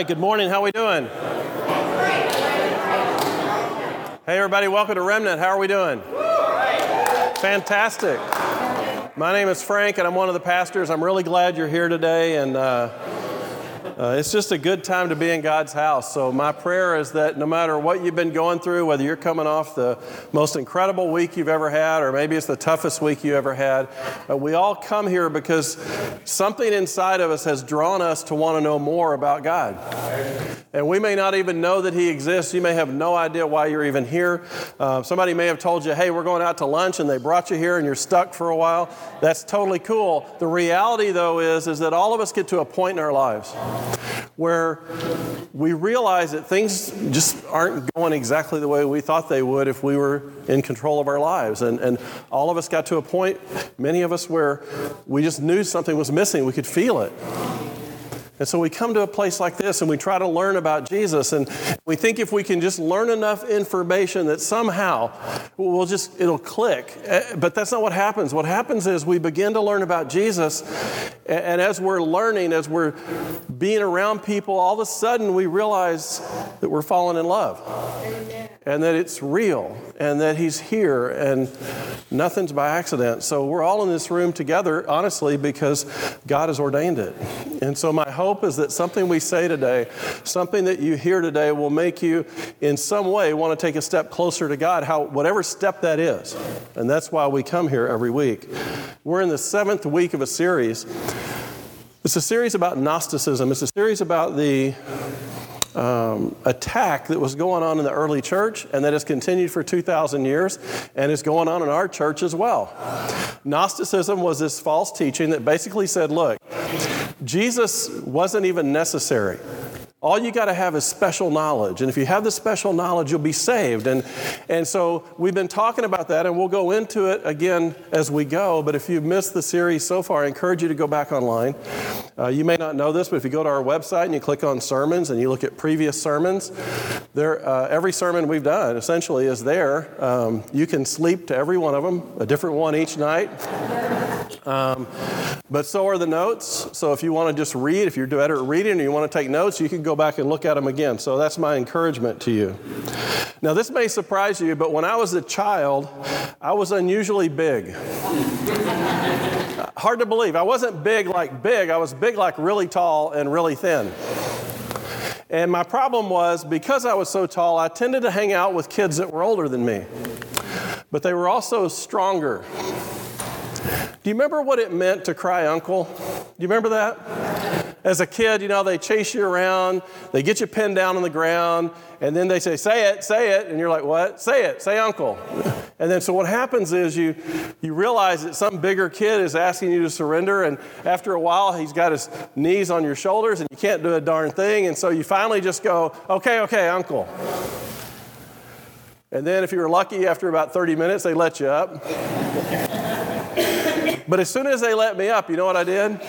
Right, good morning. How are we doing? Hey everybody, welcome to Remnant. How are we doing? Fantastic. My name is Frank and I'm one of the pastors. I'm really glad you're here today and uh, uh, it's just a good time to be in God's house. So, my prayer is that no matter what you've been going through, whether you're coming off the most incredible week you've ever had, or maybe it's the toughest week you ever had, uh, we all come here because something inside of us has drawn us to want to know more about God. And we may not even know that He exists. You may have no idea why you're even here. Uh, somebody may have told you, hey, we're going out to lunch, and they brought you here and you're stuck for a while. That's totally cool. The reality, though, is, is that all of us get to a point in our lives where we realize that things just aren't going exactly the way we thought they would if we were in control of our lives. And, and all of us got to a point, many of us, where we just knew something was missing. We could feel it. And so we come to a place like this and we try to learn about Jesus. And we think if we can just learn enough information that somehow we'll just, it'll click. Eh, but that's not what happens. What happens is we begin to learn about Jesus. And as we're learning, as we're being around people, all of a sudden we realize that we're falling in love. Amen and that it's real and that He's here and nothing's by accident. So we're all in this room together, honestly, because God has ordained it. And so my hope is that something we say today, something that you hear today, will make you in some way want to take a step closer to God, how, whatever step that is. And that's why we come here every week. We're in the seventh week of a series. It's a series about Gnosticism. It's a series about the um, attack that was going on in the early church and that has continued for 2,000 years and is going on in our church as well. Gnosticism was this false teaching that basically said, look, Jesus wasn't even necessary. All you got to have is special knowledge. And if you have the special knowledge, you'll be saved. And, and so we've been talking about that, and we'll go into it again as we go. But if you've missed the series so far, I encourage you to go back online. Uh, you may not know this, but if you go to our website and you click on sermons and you look at previous sermons, there, uh, every sermon we've done essentially is there. Um, you can sleep to every one of them, a different one each night. Um, but so are the notes. So if you want to just read, if you're better at reading and you want to take notes, you can go back and look at them again. So that's my encouragement to you. Now, this may surprise you, but when I was a child, I was unusually big. Hard to believe. I wasn't big like big, I was big like really tall and really thin. And my problem was because I was so tall, I tended to hang out with kids that were older than me. But they were also stronger. Do you remember what it meant to cry uncle? Do you remember that? As a kid, you know, they chase you around, they get you pinned down on the ground, and then they say, Say it, say it. And you're like, What? Say it, say uncle. And then so what happens is you, you realize that some bigger kid is asking you to surrender, and after a while, he's got his knees on your shoulders, and you can't do a darn thing. And so you finally just go, Okay, okay, uncle. And then, if you were lucky, after about 30 minutes, they let you up. But as soon as they let me up, you know what I did?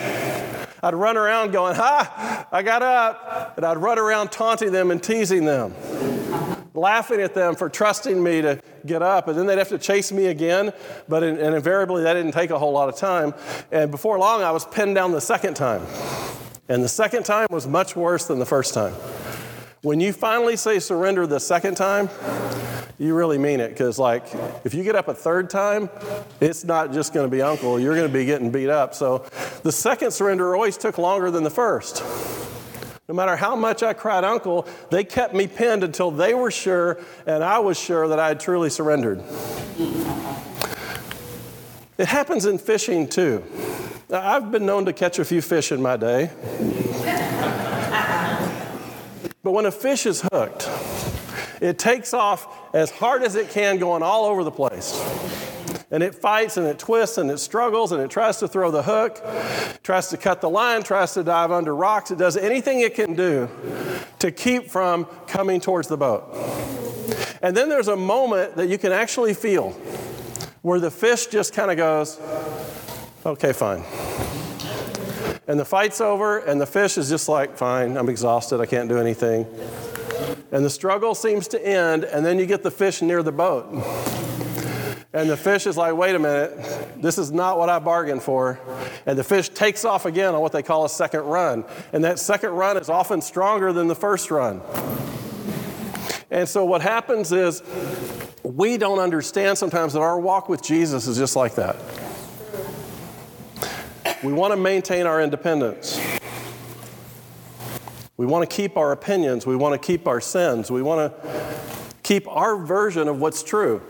I'd run around going, Ha, I got up. And I'd run around taunting them and teasing them, laughing at them for trusting me to get up. And then they'd have to chase me again. But in, and invariably, that didn't take a whole lot of time. And before long, I was pinned down the second time. And the second time was much worse than the first time. When you finally say surrender the second time, you really mean it because, like, if you get up a third time, it's not just going to be uncle, you're going to be getting beat up. So the second surrender always took longer than the first. No matter how much I cried uncle, they kept me pinned until they were sure and I was sure that I had truly surrendered. It happens in fishing too. I've been known to catch a few fish in my day. But when a fish is hooked, it takes off as hard as it can, going all over the place. And it fights and it twists and it struggles and it tries to throw the hook, tries to cut the line, tries to dive under rocks. It does anything it can do to keep from coming towards the boat. And then there's a moment that you can actually feel where the fish just kind of goes, okay, fine. And the fight's over, and the fish is just like, fine, I'm exhausted, I can't do anything and the struggle seems to end, and then you get the fish near the boat. And the fish is like, wait a minute, this is not what I bargained for. And the fish takes off again on what they call a second run. And that second run is often stronger than the first run. And so what happens is we don't understand sometimes that our walk with Jesus is just like that. We want to maintain our independence. We want to keep our opinions. We want to keep our sins. We want to keep our version of what's true.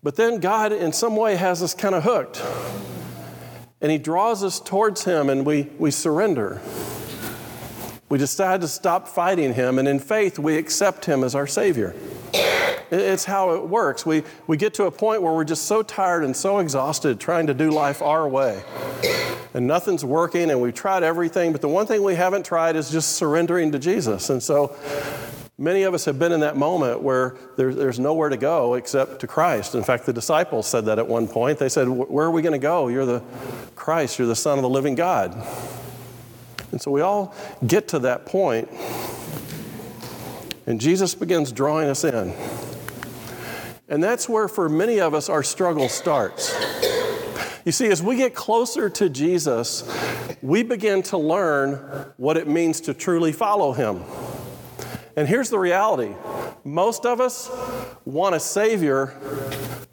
But then God, in some way, has us kind of hooked. And He draws us towards Him and we, we surrender. We decide to stop fighting Him, and in faith, we accept Him as our Savior. It's how it works. We, we get to a point where we're just so tired and so exhausted trying to do life our way. And nothing's working, and we've tried everything, but the one thing we haven't tried is just surrendering to Jesus. And so Many of us have been in that moment where there, there's nowhere to go except to Christ. In fact, the disciples said that at one point. They said, Where are we going to go? You're the Christ, you're the Son of the living God. And so we all get to that point, and Jesus begins drawing us in. And that's where, for many of us, our struggle starts. You see, as we get closer to Jesus, we begin to learn what it means to truly follow him. And here's the reality most of us want a Savior,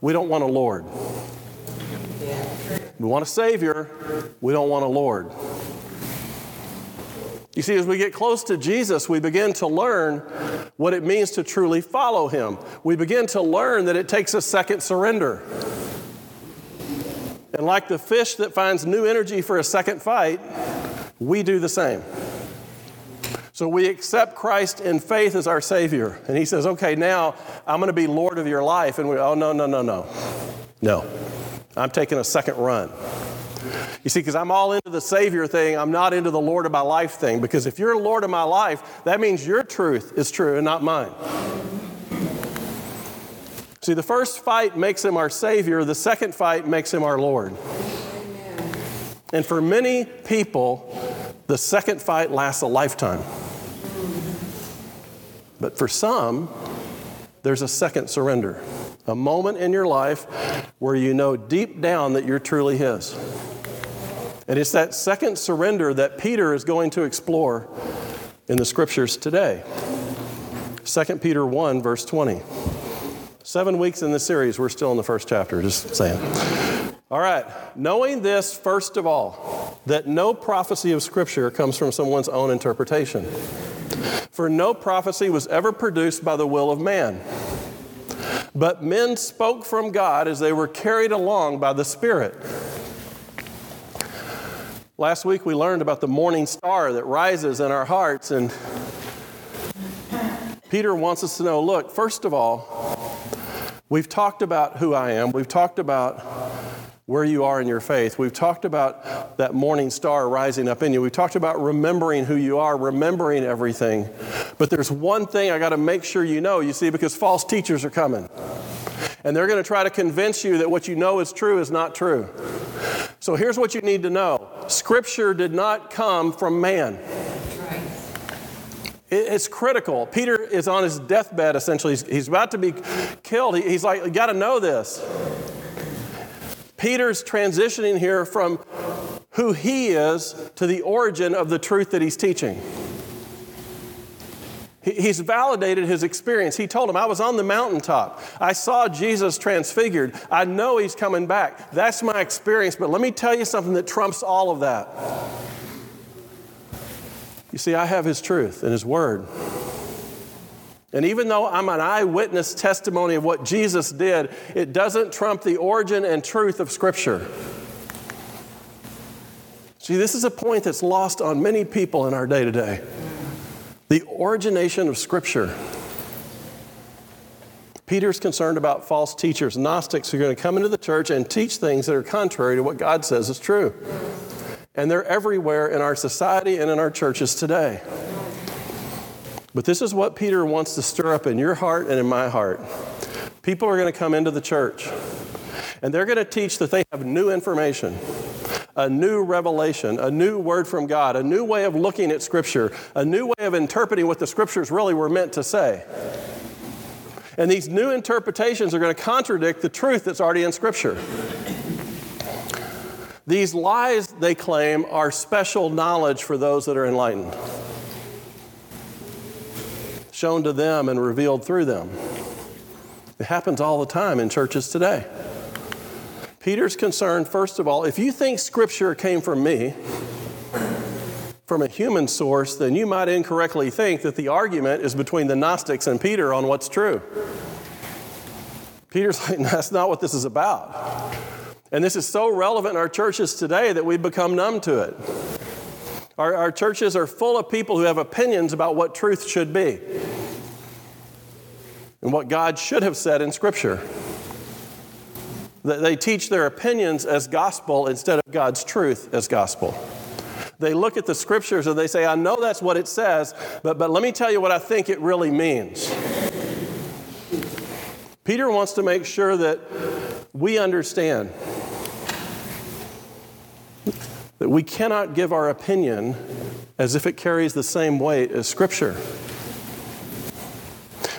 we don't want a Lord. We want a Savior, we don't want a Lord. You see, as we get close to Jesus, we begin to learn what it means to truly follow Him. We begin to learn that it takes a second surrender. And like the fish that finds new energy for a second fight, we do the same. So we accept Christ in faith as our Savior. And He says, okay, now I'm going to be Lord of your life. And we, oh, no, no, no, no. No. I'm taking a second run. You see, because I'm all into the Savior thing, I'm not into the Lord of my life thing. Because if you're Lord of my life, that means your truth is true and not mine. See, the first fight makes him our Savior, the second fight makes him our Lord. And for many people, the second fight lasts a lifetime. But for some, there's a second surrender, a moment in your life where you know deep down that you're truly His. And it's that second surrender that Peter is going to explore in the scriptures today. 2 Peter 1, verse 20. Seven weeks in the series, we're still in the first chapter, just saying. All right, knowing this, first of all, that no prophecy of Scripture comes from someone's own interpretation. For no prophecy was ever produced by the will of man. But men spoke from God as they were carried along by the Spirit. Last week we learned about the morning star that rises in our hearts, and Peter wants us to know look, first of all, we've talked about who I am, we've talked about where you are in your faith. We've talked about that morning star rising up in you. We've talked about remembering who you are, remembering everything. But there's one thing I got to make sure you know, you see, because false teachers are coming. And they're going to try to convince you that what you know is true is not true. So here's what you need to know Scripture did not come from man. It's critical. Peter is on his deathbed, essentially. He's, he's about to be killed. He's like, you got to know this. Peter's transitioning here from who he is to the origin of the truth that he's teaching. He's validated his experience. He told him, I was on the mountaintop. I saw Jesus transfigured. I know he's coming back. That's my experience. But let me tell you something that trumps all of that. You see, I have his truth and his word. And even though I'm an eyewitness testimony of what Jesus did, it doesn't trump the origin and truth of Scripture. See, this is a point that's lost on many people in our day to day. The origination of Scripture. Peter's concerned about false teachers, Gnostics who are going to come into the church and teach things that are contrary to what God says is true. And they're everywhere in our society and in our churches today. But this is what Peter wants to stir up in your heart and in my heart. People are going to come into the church and they're going to teach that they have new information, a new revelation, a new word from God, a new way of looking at Scripture, a new way of interpreting what the Scriptures really were meant to say. And these new interpretations are going to contradict the truth that's already in Scripture. These lies, they claim, are special knowledge for those that are enlightened, shown to them and revealed through them. It happens all the time in churches today. Peter's concerned, first of all, if you think Scripture came from me, from a human source, then you might incorrectly think that the argument is between the Gnostics and Peter on what's true. Peter's like, that's not what this is about. And this is so relevant in our churches today that we've become numb to it. Our, our churches are full of people who have opinions about what truth should be and what God should have said in Scripture. They teach their opinions as gospel instead of God's truth as gospel. They look at the scriptures and they say, I know that's what it says, but, but let me tell you what I think it really means. Peter wants to make sure that we understand that we cannot give our opinion as if it carries the same weight as Scripture.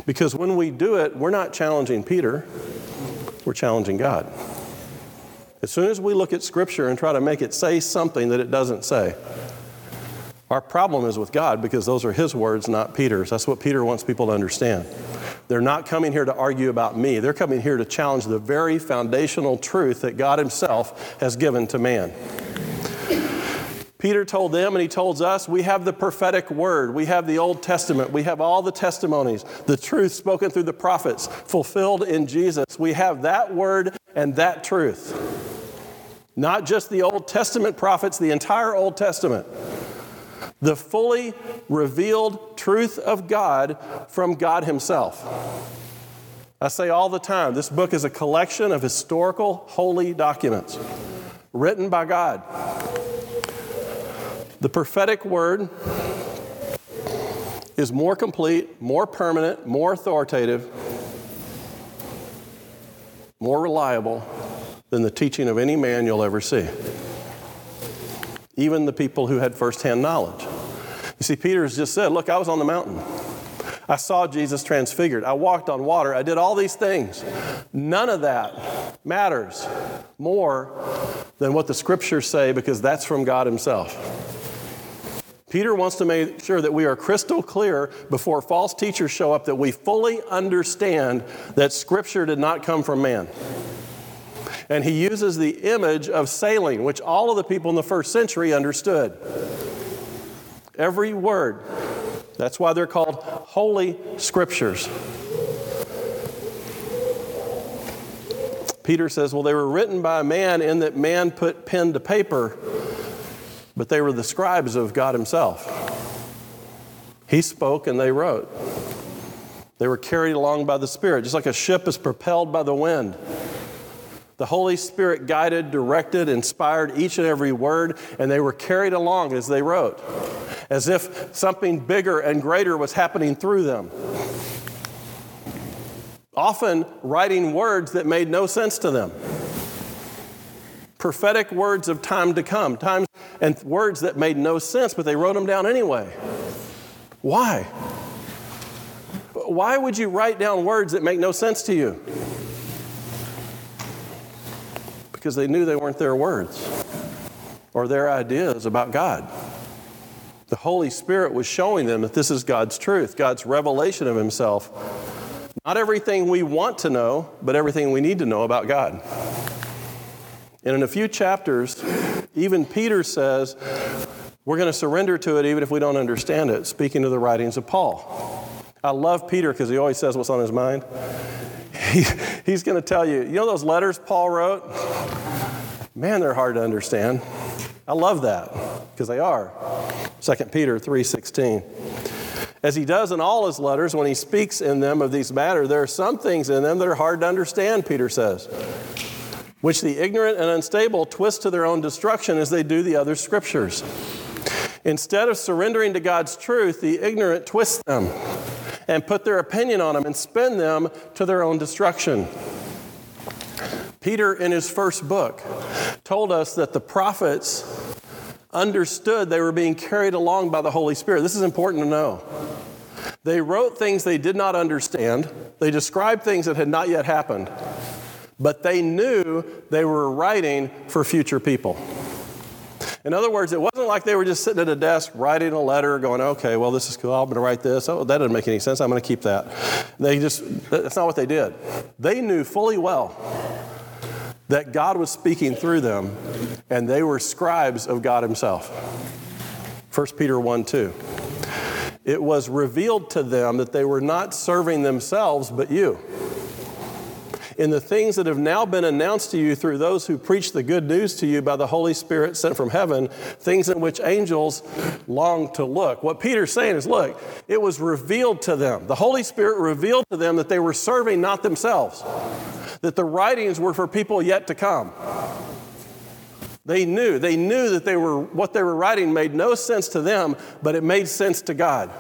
Because when we do it, we're not challenging Peter, we're challenging God. As soon as we look at Scripture and try to make it say something that it doesn't say, our problem is with God because those are His words, not Peter's. That's what Peter wants people to understand. They're not coming here to argue about me, they're coming here to challenge the very foundational truth that God Himself has given to man. Peter told them and he told us we have the prophetic word, we have the Old Testament, we have all the testimonies, the truth spoken through the prophets, fulfilled in Jesus. We have that word and that truth. Not just the Old Testament prophets, the entire Old Testament. The fully revealed truth of God from God Himself. I say all the time this book is a collection of historical, holy documents written by God. The prophetic word is more complete, more permanent, more authoritative, more reliable than the teaching of any man you'll ever see. Even the people who had firsthand knowledge. You see, Peter's just said, Look, I was on the mountain. I saw Jesus transfigured. I walked on water. I did all these things. None of that matters more than what the scriptures say because that's from God Himself. Peter wants to make sure that we are crystal clear before false teachers show up that we fully understand that Scripture did not come from man. And he uses the image of sailing, which all of the people in the first century understood. Every word. That's why they're called Holy Scriptures. Peter says, well, they were written by a man in that man put pen to paper but they were the scribes of God Himself. He spoke and they wrote. They were carried along by the Spirit, just like a ship is propelled by the wind. The Holy Spirit guided, directed, inspired each and every word, and they were carried along as they wrote, as if something bigger and greater was happening through them. Often writing words that made no sense to them prophetic words of time to come, times and words that made no sense, but they wrote them down anyway. Why? Why would you write down words that make no sense to you? Because they knew they weren't their words or their ideas about God. The Holy Spirit was showing them that this is God's truth, God's revelation of Himself. Not everything we want to know, but everything we need to know about God. And in a few chapters, even Peter says, we're going to surrender to it even if we don't understand it, speaking of the writings of Paul. I love Peter because he always says what's on his mind. He, he's going to tell you, you know those letters Paul wrote? Man, they're hard to understand. I love that because they are. 2 Peter 3:16. As he does in all his letters when he speaks in them of these matters, there are some things in them that are hard to understand, Peter says which the ignorant and unstable twist to their own destruction as they do the other scriptures. Instead of surrendering to God's truth, the ignorant twist them and put their opinion on them and spin them to their own destruction. Peter, in his first book, told us that the prophets understood they were being carried along by the Holy Spirit. This is important to know. They wrote things they did not understand. They described things that had not yet happened, but they knew they were writing for future people. In other words, it wasn't like they were just sitting at a desk writing a letter going, okay, well, this is cool. I'm going to write this. Oh, that doesn't make any sense. I'm going to keep that. They just, that's not what they did. They knew fully well that God was speaking through them, and they were scribes of God Himself. 1 Peter 1 2. It was revealed to them that they were not serving themselves, but you in the things that have now been announced to you through those who preach the good news to you by the Holy Spirit sent from heaven, things in which angels long to look. What Peter's saying is look, it was revealed to them. The Holy Spirit revealed to them that they were serving not themselves, that the writings were for people yet to come. They knew, they knew that they were what they were writing made no sense to them, but it made sense to God.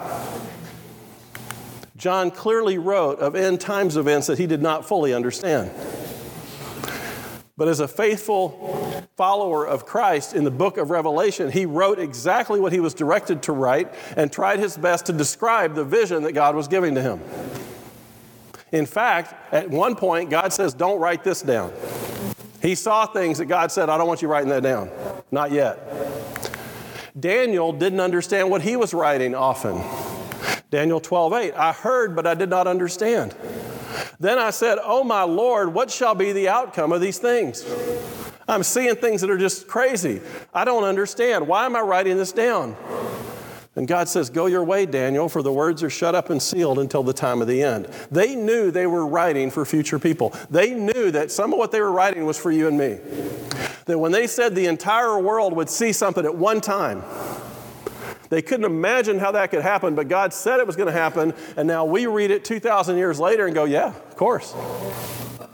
John clearly wrote of end times events that he did not fully understand. But as a faithful follower of Christ in the book of Revelation, he wrote exactly what he was directed to write and tried his best to describe the vision that God was giving to him. In fact, at one point, God says, Don't write this down. He saw things that God said, I don't want you writing that down. Not yet. Daniel didn't understand what he was writing often. Daniel 12, 8. I heard, but I did not understand. Then I said, Oh my Lord, what shall be the outcome of these things? I'm seeing things that are just crazy. I don't understand. Why am I writing this down? And God says, Go your way, Daniel, for the words are shut up and sealed until the time of the end. They knew they were writing for future people. They knew that some of what they were writing was for you and me. That when they said the entire world would see something at one time, they couldn't imagine how that could happen, but God said it was going to happen, and now we read it 2,000 years later and go, yeah, of course.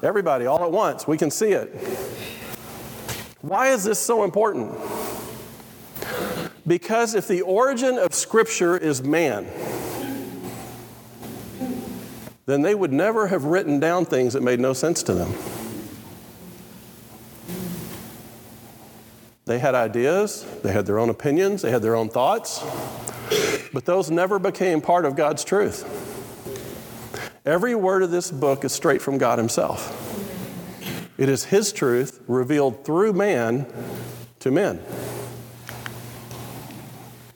Everybody, all at once, we can see it. Why is this so important? Because if the origin of Scripture is man, then they would never have written down things that made no sense to them. They had ideas, they had their own opinions, they had their own thoughts, but those never became part of God's truth. Every word of this book is straight from God Himself. It is His truth revealed through man to men.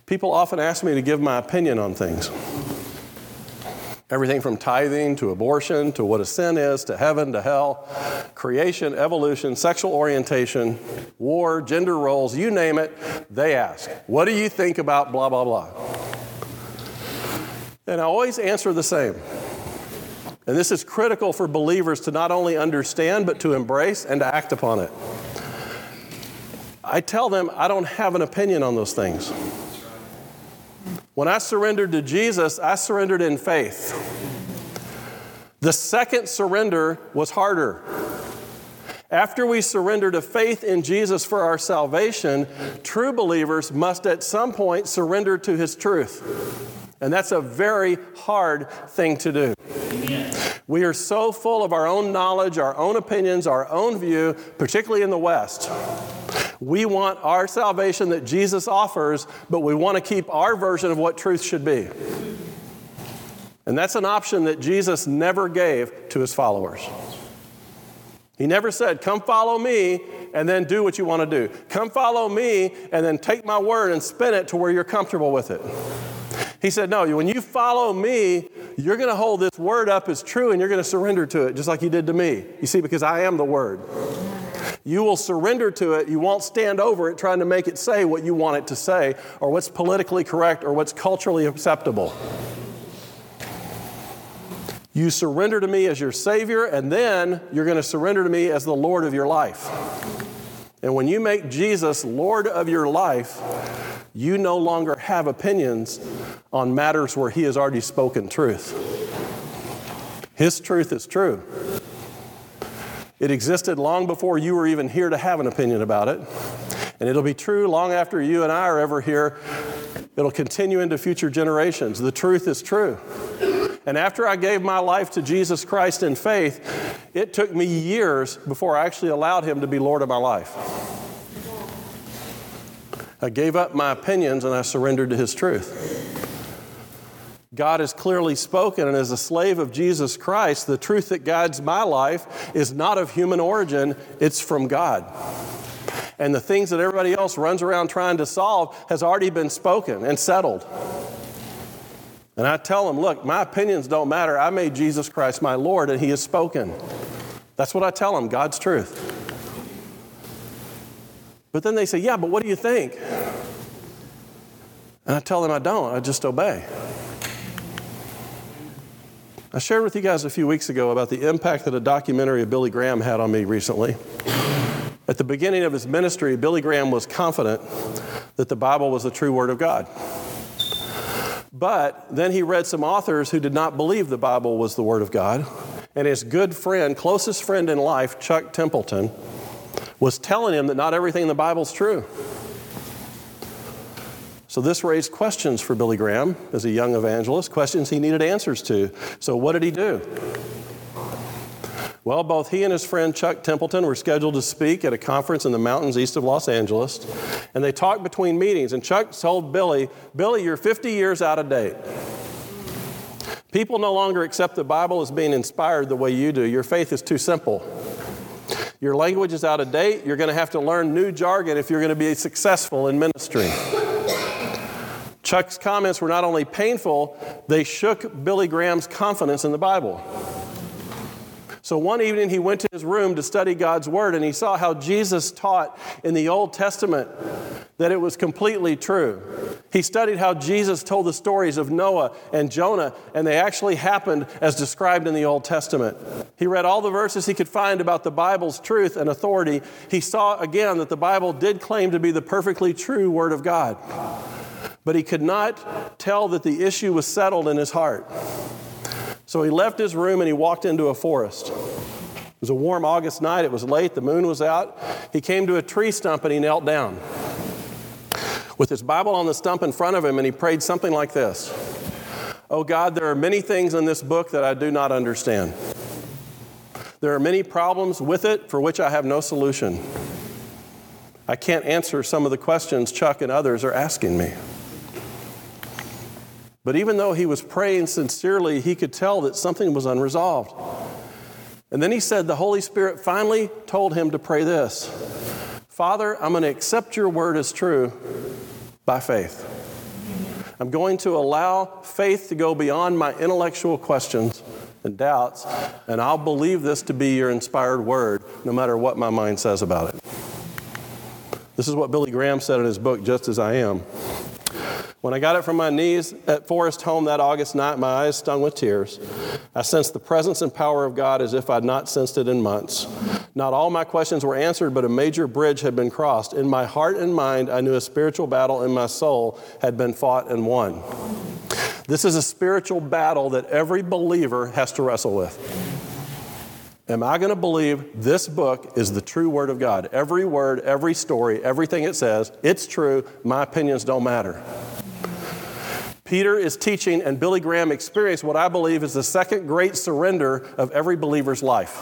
People often ask me to give my opinion on things. Everything from tithing to abortion to what a sin is to heaven to hell, creation, evolution, sexual orientation, war, gender roles, you name it, they ask, What do you think about blah, blah, blah? And I always answer the same. And this is critical for believers to not only understand, but to embrace and to act upon it. I tell them I don't have an opinion on those things. When I surrendered to Jesus, I surrendered in faith. The second surrender was harder. After we surrender to faith in Jesus for our salvation, true believers must at some point surrender to His truth. And that's a very hard thing to do. We are so full of our own knowledge, our own opinions, our own view, particularly in the West. We want our salvation that Jesus offers, but we want to keep our version of what truth should be. And that's an option that Jesus never gave to his followers. He never said, Come follow me and then do what you want to do. Come follow me and then take my word and spin it to where you're comfortable with it. He said, No, when you follow me, you're going to hold this word up as true and you're going to surrender to it just like you did to me. You see, because I am the word. You will surrender to it. You won't stand over it trying to make it say what you want it to say or what's politically correct or what's culturally acceptable. You surrender to me as your Savior, and then you're going to surrender to me as the Lord of your life. And when you make Jesus Lord of your life, you no longer have opinions on matters where He has already spoken truth. His truth is true. It existed long before you were even here to have an opinion about it. And it'll be true long after you and I are ever here. It'll continue into future generations. The truth is true. And after I gave my life to Jesus Christ in faith, it took me years before I actually allowed Him to be Lord of my life. I gave up my opinions and I surrendered to His truth. God has clearly spoken, and as a slave of Jesus Christ, the truth that guides my life is not of human origin, it's from God. And the things that everybody else runs around trying to solve has already been spoken and settled. And I tell them, look, my opinions don't matter. I made Jesus Christ my Lord, and He has spoken. That's what I tell them God's truth. But then they say, yeah, but what do you think? And I tell them I don't, I just obey. I shared with you guys a few weeks ago about the impact that a documentary of Billy Graham had on me recently. At the beginning of his ministry, Billy Graham was confident that the Bible was the true Word of God. But then he read some authors who did not believe the Bible was the Word of God. And his good friend, closest friend in life, Chuck Templeton, was telling him that not everything in the Bible is true. So this raised questions for Billy Graham as a young evangelist, questions he needed answers to. So what did he do? Well, both he and his friend Chuck Templeton were scheduled to speak at a conference in the mountains east of Los Angeles, and they talked between meetings. And Chuck told Billy, Billy, you're 50 years out of date. People no longer accept the Bible as being inspired the way you do. Your faith is too simple. Your language is out of date. You're going to have to learn new jargon if you're going to be successful in ministry. Chuck's comments were not only painful, they shook Billy Graham's confidence in the Bible. So one evening he went to his room to study God's Word and he saw how Jesus taught in the Old Testament that it was completely true. He studied how Jesus told the stories of Noah and Jonah, and they actually happened as described in the Old Testament. He read all the verses he could find about the Bible's truth and authority. He saw again that the Bible did claim to be the perfectly true Word of God. But he could not tell that the issue was settled in his heart. So he left his room and he walked into a forest. It was a warm August night. It was late. The moon was out. He came to a tree stump and he knelt down with his Bible on the stump in front of him and he prayed something like this Oh God, there are many things in this book that I do not understand. There are many problems with it for which I have no solution. I can't answer some of the questions Chuck and others are asking me. But even though he was praying sincerely, he could tell that something was unresolved. And then he said, The Holy Spirit finally told him to pray this Father, I'm going to accept your word as true by faith. I'm going to allow faith to go beyond my intellectual questions and doubts, and I'll believe this to be your inspired word, no matter what my mind says about it. This is what Billy Graham said in his book, Just as I Am. When I got it from my knees at Forest Home that August night, my eyes stung with tears. I sensed the presence and power of God as if I'd not sensed it in months. Not all my questions were answered, but a major bridge had been crossed. In my heart and mind, I knew a spiritual battle in my soul had been fought and won. This is a spiritual battle that every believer has to wrestle with. Am I going to believe this book is the true Word of God? Every word, every story, everything it says, it's true. My opinions don't matter. Peter is teaching, and Billy Graham experienced what I believe is the second great surrender of every believer's life.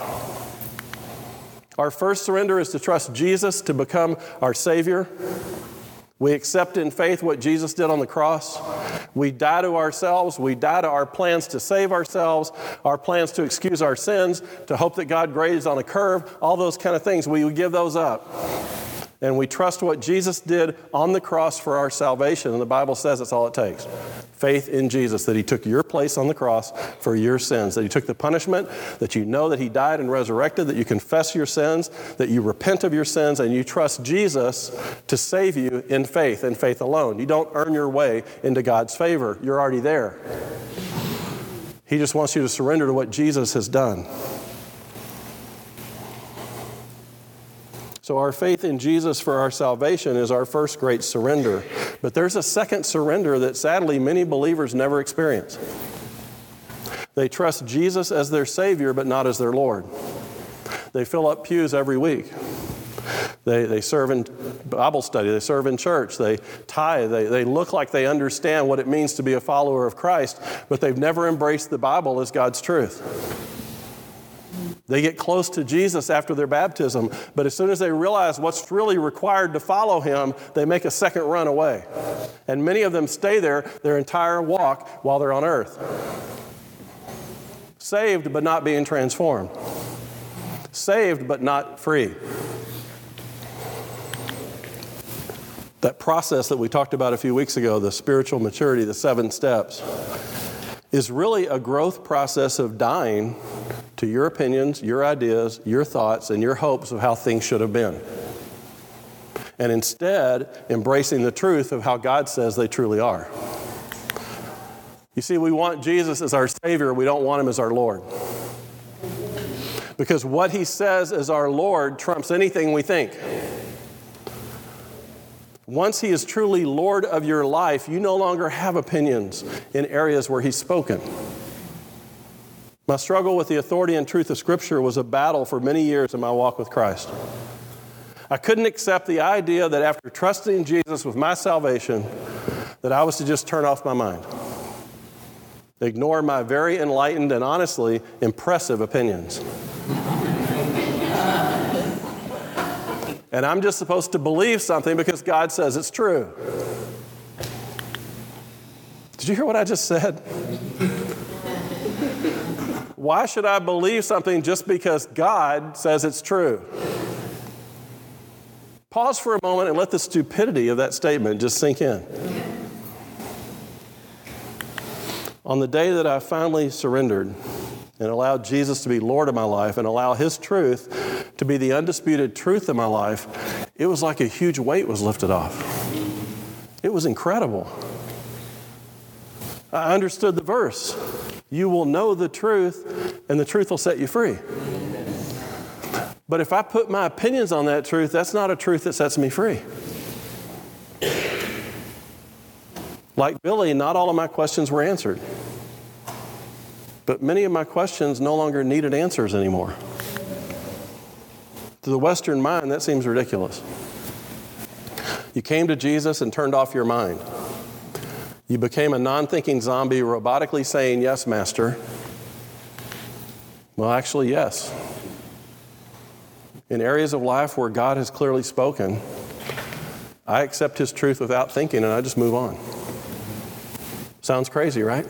Our first surrender is to trust Jesus to become our Savior. We accept in faith what Jesus did on the cross. We die to ourselves. We die to our plans to save ourselves, our plans to excuse our sins, to hope that God grades on a curve, all those kind of things. We give those up and we trust what Jesus did on the cross for our salvation. And the Bible says that's all it takes faith in Jesus, that He took your place on the cross for your sins, that He took the punishment, that you know that He died and resurrected, that you confess your sins, that you repent of your sins, and you trust Jesus to save you in faith and faith alone. You don't earn your way into God's favor, you're already there. He just wants you to surrender to what Jesus has done. So, our faith in Jesus for our salvation is our first great surrender. But there's a second surrender that sadly many believers never experience. They trust Jesus as their Savior, but not as their Lord. They fill up pews every week. They, they serve in Bible study, they serve in church, they tithe, they, they look like they understand what it means to be a follower of Christ, but they've never embraced the Bible as God's truth. They get close to Jesus after their baptism, but as soon as they realize what's really required to follow him, they make a second run away. And many of them stay there their entire walk while they're on earth. Saved, but not being transformed. Saved, but not free. That process that we talked about a few weeks ago, the spiritual maturity, the seven steps, is really a growth process of dying to your opinions, your ideas, your thoughts, and your hopes of how things should have been. And instead, embracing the truth of how God says they truly are. You see, we want Jesus as our Savior, we don't want Him as our Lord. Because what He says as our Lord trumps anything we think. Once He is truly Lord of your life, you no longer have opinions in areas where He's spoken. My struggle with the authority and truth of Scripture was a battle for many years in my walk with Christ. I couldn't accept the idea that after trusting Jesus with my salvation, that I was to just turn off my mind, ignore my very enlightened and honestly impressive opinions. And I'm just supposed to believe something because God says it's true. Did you hear what I just said? Why should I believe something just because God says it's true? Pause for a moment and let the stupidity of that statement just sink in. On the day that I finally surrendered and allow Jesus to be Lord of my life and allow His truth to be the undisputed truth of my life, it was like a huge weight was lifted off. It was incredible. I understood the verse. You will know the truth, and the truth will set you free. But if I put my opinions on that truth, that's not a truth that sets me free. Like Billy, not all of my questions were answered. But many of my questions no longer needed answers anymore. To the Western mind, that seems ridiculous. You came to Jesus and turned off your mind. You became a non thinking zombie, robotically saying, Yes, Master. Well, actually, yes. In areas of life where God has clearly spoken, I accept His truth without thinking and I just move on. Sounds crazy, right?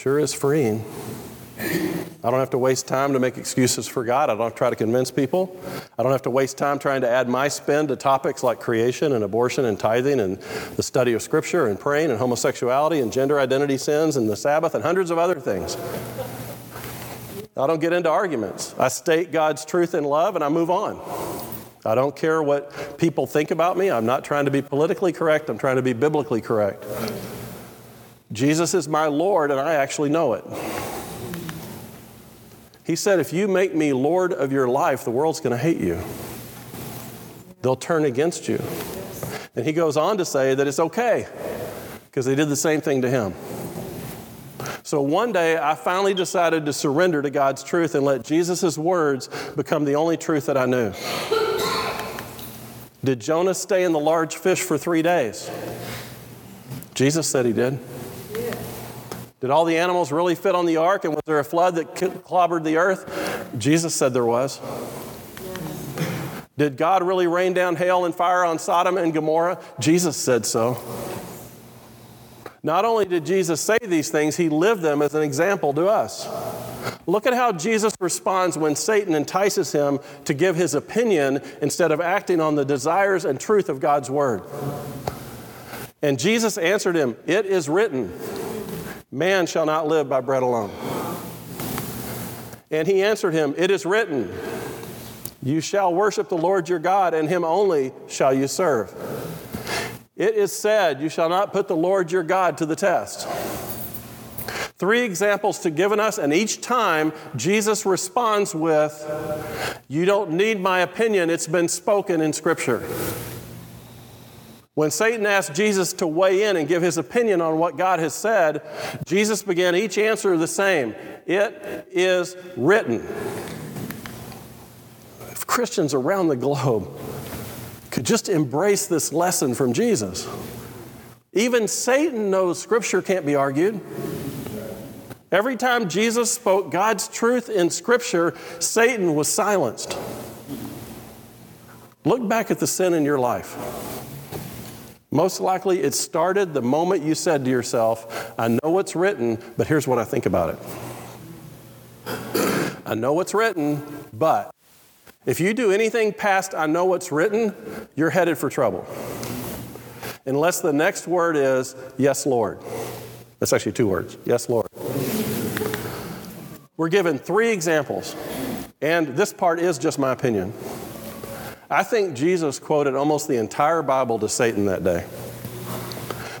Sure is freeing. I don't have to waste time to make excuses for God. I don't have to try to convince people. I don't have to waste time trying to add my spin to topics like creation and abortion and tithing and the study of Scripture and praying and homosexuality and gender identity sins and the Sabbath and hundreds of other things. I don't get into arguments. I state God's truth in love and I move on. I don't care what people think about me. I'm not trying to be politically correct, I'm trying to be biblically correct. Jesus is my Lord and I actually know it. He said, If you make me Lord of your life, the world's going to hate you. They'll turn against you. And he goes on to say that it's okay because they did the same thing to him. So one day I finally decided to surrender to God's truth and let Jesus' words become the only truth that I knew. Did Jonah stay in the large fish for three days? Jesus said he did. Did all the animals really fit on the ark? And was there a flood that clobbered the earth? Jesus said there was. Did God really rain down hail and fire on Sodom and Gomorrah? Jesus said so. Not only did Jesus say these things, he lived them as an example to us. Look at how Jesus responds when Satan entices him to give his opinion instead of acting on the desires and truth of God's word. And Jesus answered him, It is written. Man shall not live by bread alone. And he answered him, It is written, You shall worship the Lord your God, and him only shall you serve. It is said, You shall not put the Lord your God to the test. Three examples to given us, and each time Jesus responds with, You don't need my opinion, it's been spoken in Scripture. When Satan asked Jesus to weigh in and give his opinion on what God has said, Jesus began each answer the same It is written. If Christians around the globe could just embrace this lesson from Jesus, even Satan knows Scripture can't be argued. Every time Jesus spoke God's truth in Scripture, Satan was silenced. Look back at the sin in your life. Most likely, it started the moment you said to yourself, I know what's written, but here's what I think about it. I know what's written, but if you do anything past I know what's written, you're headed for trouble. Unless the next word is, Yes, Lord. That's actually two words. Yes, Lord. We're given three examples, and this part is just my opinion. I think Jesus quoted almost the entire Bible to Satan that day.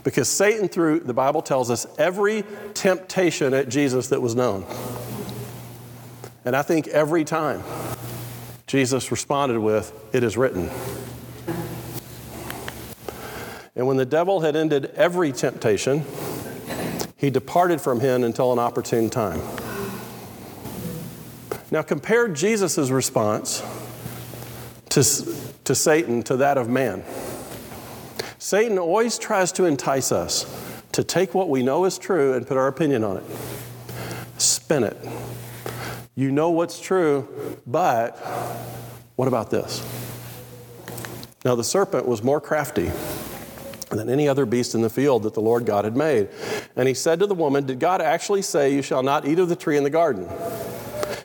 Because Satan, through the Bible tells us every temptation at Jesus that was known. And I think every time Jesus responded with, It is written. And when the devil had ended every temptation, he departed from him until an opportune time. Now, compare Jesus' response to, to Satan to that of man. Satan always tries to entice us to take what we know is true and put our opinion on it, spin it. You know what's true, but what about this? Now, the serpent was more crafty than any other beast in the field that the Lord God had made. And he said to the woman, Did God actually say, You shall not eat of the tree in the garden?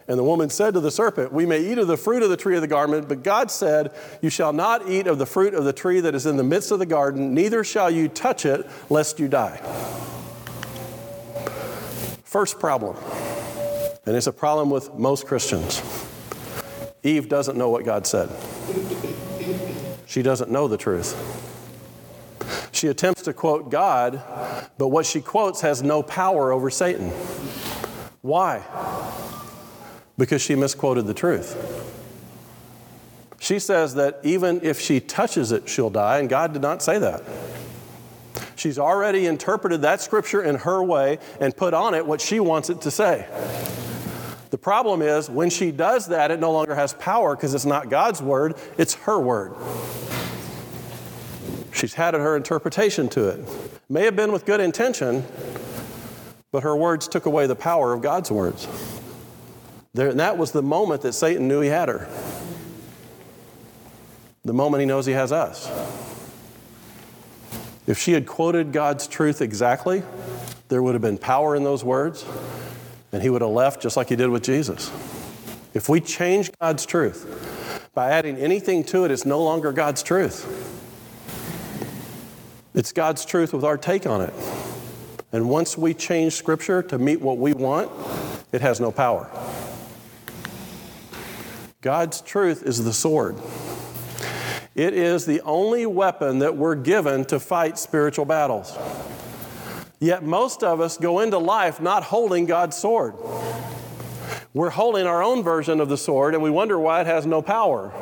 And the woman said to the serpent, We may eat of the fruit of the tree of the garden, but God said, You shall not eat of the fruit of the tree that is in the midst of the garden, neither shall you touch it, lest you die. First problem, and it's a problem with most Christians Eve doesn't know what God said, she doesn't know the truth. She attempts to quote God, but what she quotes has no power over Satan. Why? Because she misquoted the truth. She says that even if she touches it, she'll die, and God did not say that. She's already interpreted that scripture in her way and put on it what she wants it to say. The problem is, when she does that, it no longer has power because it's not God's word, it's her word. She's added her interpretation to it. May have been with good intention, but her words took away the power of God's words. There, and that was the moment that Satan knew he had her. The moment he knows he has us. If she had quoted God's truth exactly, there would have been power in those words, and he would have left just like he did with Jesus. If we change God's truth by adding anything to it, it's no longer God's truth. It's God's truth with our take on it. And once we change Scripture to meet what we want, it has no power. God's truth is the sword. It is the only weapon that we're given to fight spiritual battles. Yet most of us go into life not holding God's sword. We're holding our own version of the sword and we wonder why it has no power.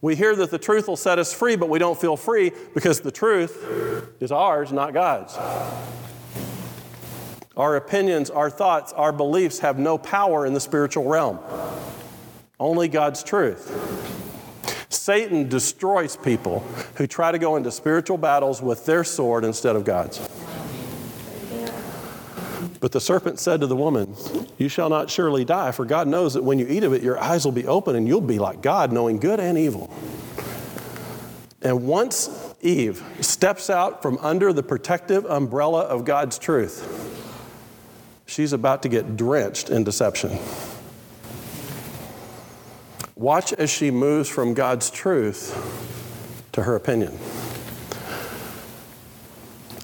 We hear that the truth will set us free, but we don't feel free because the truth is ours, not God's. Our opinions, our thoughts, our beliefs have no power in the spiritual realm. Only God's truth. Satan destroys people who try to go into spiritual battles with their sword instead of God's. But the serpent said to the woman, You shall not surely die, for God knows that when you eat of it, your eyes will be open and you'll be like God, knowing good and evil. And once Eve steps out from under the protective umbrella of God's truth, she's about to get drenched in deception. Watch as she moves from God's truth to her opinion.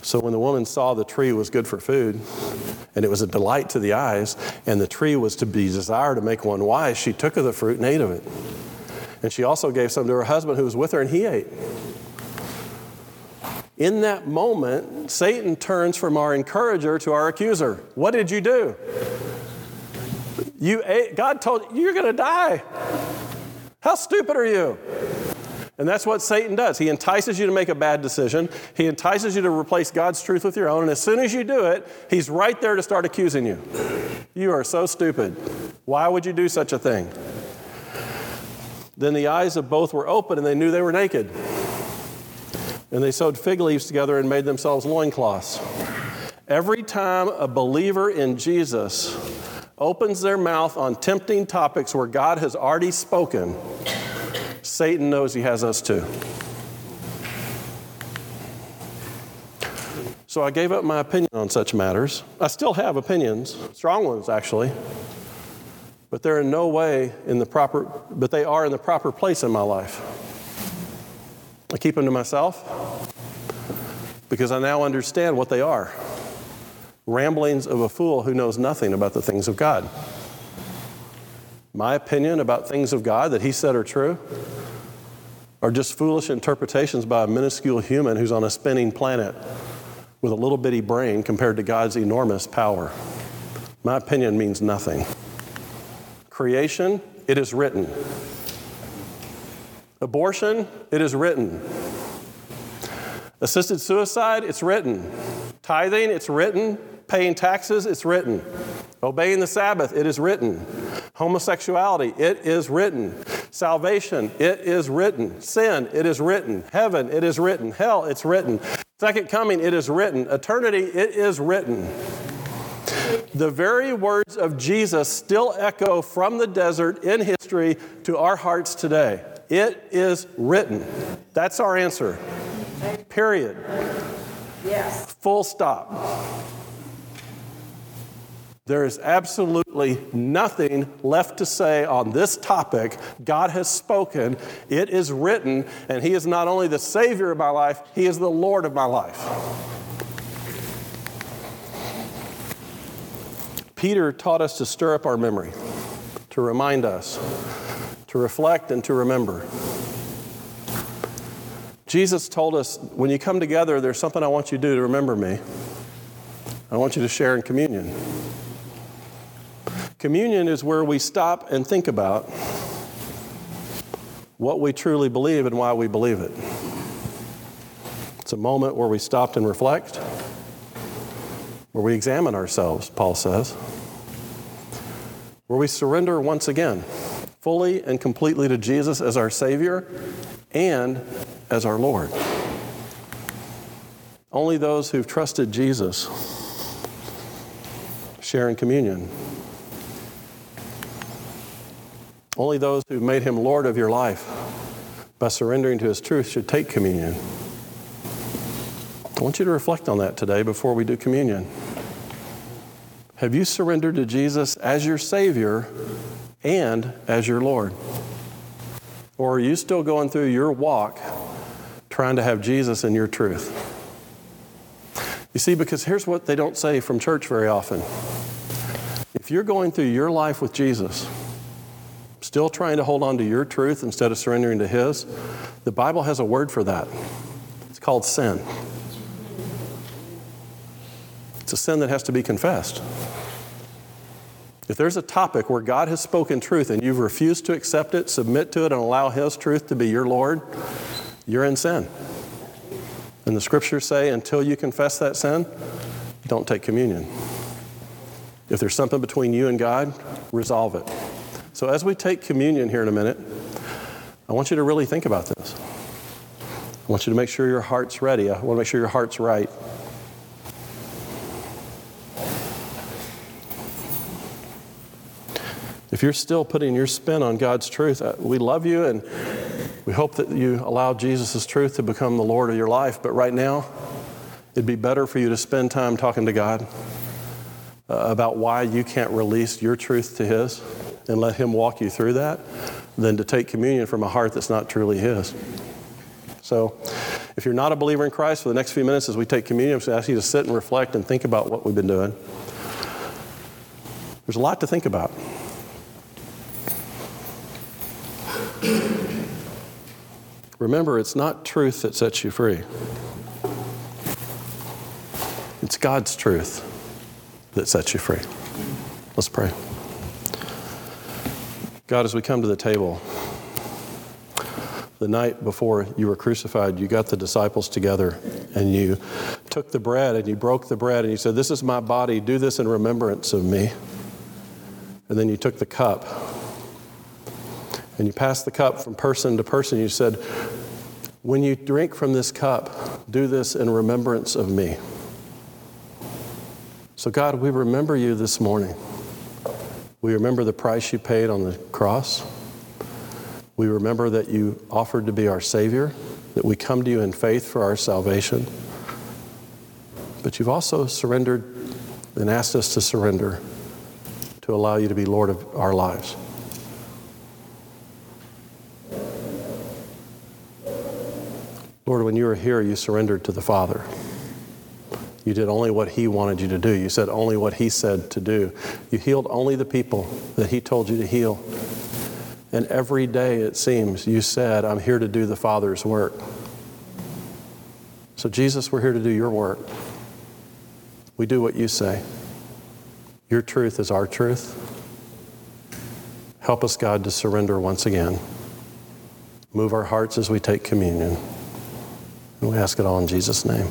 So when the woman saw the tree was good for food, and it was a delight to the eyes, and the tree was to be desired to make one wise, she took of the fruit and ate of it. And she also gave some to her husband who was with her, and he ate. In that moment, Satan turns from our encourager to our accuser. What did you do? You ate, God told you you're going to die. How stupid are you? And that's what Satan does. He entices you to make a bad decision. He entices you to replace God's truth with your own. And as soon as you do it, he's right there to start accusing you. You are so stupid. Why would you do such a thing? Then the eyes of both were open and they knew they were naked. And they sewed fig leaves together and made themselves loincloths. Every time a believer in Jesus opens their mouth on tempting topics where God has already spoken, Satan knows he has us too. So I gave up my opinion on such matters. I still have opinions, strong ones actually, but they're in no way in the proper, but they are in the proper place in my life. I keep them to myself because I now understand what they are ramblings of a fool who knows nothing about the things of God. My opinion about things of God that he said are true are just foolish interpretations by a minuscule human who's on a spinning planet with a little bitty brain compared to God's enormous power. My opinion means nothing. Creation, it is written. Abortion, it is written. Assisted suicide, it's written. Tithing, it's written. Paying taxes, it's written. Obeying the Sabbath, it is written. Homosexuality, it is written. Salvation, it is written. Sin, it is written. Heaven, it is written. Hell, it's written. Second coming, it is written. Eternity, it is written. The very words of Jesus still echo from the desert in history to our hearts today. It is written. That's our answer. Period. Yes. Full stop. There is absolutely nothing left to say on this topic. God has spoken, it is written, and He is not only the Savior of my life, He is the Lord of my life. Peter taught us to stir up our memory, to remind us, to reflect, and to remember. Jesus told us, when you come together, there's something I want you to do to remember me. I want you to share in communion. Communion is where we stop and think about what we truly believe and why we believe it. It's a moment where we stop and reflect, where we examine ourselves, Paul says, where we surrender once again, fully and completely to Jesus as our Savior and as our Lord. Only those who've trusted Jesus share in communion. Only those who've made him Lord of your life by surrendering to his truth should take communion. I want you to reflect on that today before we do communion. Have you surrendered to Jesus as your Savior and as your Lord? Or are you still going through your walk trying to have Jesus in your truth? You see, because here's what they don't say from church very often. If you're going through your life with Jesus, still trying to hold on to your truth instead of surrendering to His, the Bible has a word for that. It's called sin. It's a sin that has to be confessed. If there's a topic where God has spoken truth and you've refused to accept it, submit to it, and allow His truth to be your Lord, you're in sin. And the scriptures say until you confess that sin, don't take communion. If there's something between you and God, resolve it. So, as we take communion here in a minute, I want you to really think about this. I want you to make sure your heart's ready. I want to make sure your heart's right. If you're still putting your spin on God's truth, uh, we love you and we hope that you allow Jesus' truth to become the Lord of your life. But right now, it'd be better for you to spend time talking to God uh, about why you can't release your truth to His and let Him walk you through that than to take communion from a heart that's not truly His. So, if you're not a believer in Christ, for the next few minutes as we take communion, I'm going to ask you to sit and reflect and think about what we've been doing. There's a lot to think about. Remember, it's not truth that sets you free. It's God's truth that sets you free. Let's pray. God, as we come to the table, the night before you were crucified, you got the disciples together and you took the bread and you broke the bread and you said, This is my body, do this in remembrance of me. And then you took the cup and you passed the cup from person to person. You said, When you drink from this cup, do this in remembrance of me. So, God, we remember you this morning. We remember the price you paid on the cross. We remember that you offered to be our Savior, that we come to you in faith for our salvation. But you've also surrendered and asked us to surrender to allow you to be Lord of our lives. Lord, when you were here, you surrendered to the Father. You did only what He wanted you to do. You said only what He said to do. You healed only the people that He told you to heal. And every day, it seems, you said, I'm here to do the Father's work. So, Jesus, we're here to do your work. We do what you say. Your truth is our truth. Help us, God, to surrender once again. Move our hearts as we take communion. And we ask it all in Jesus' name.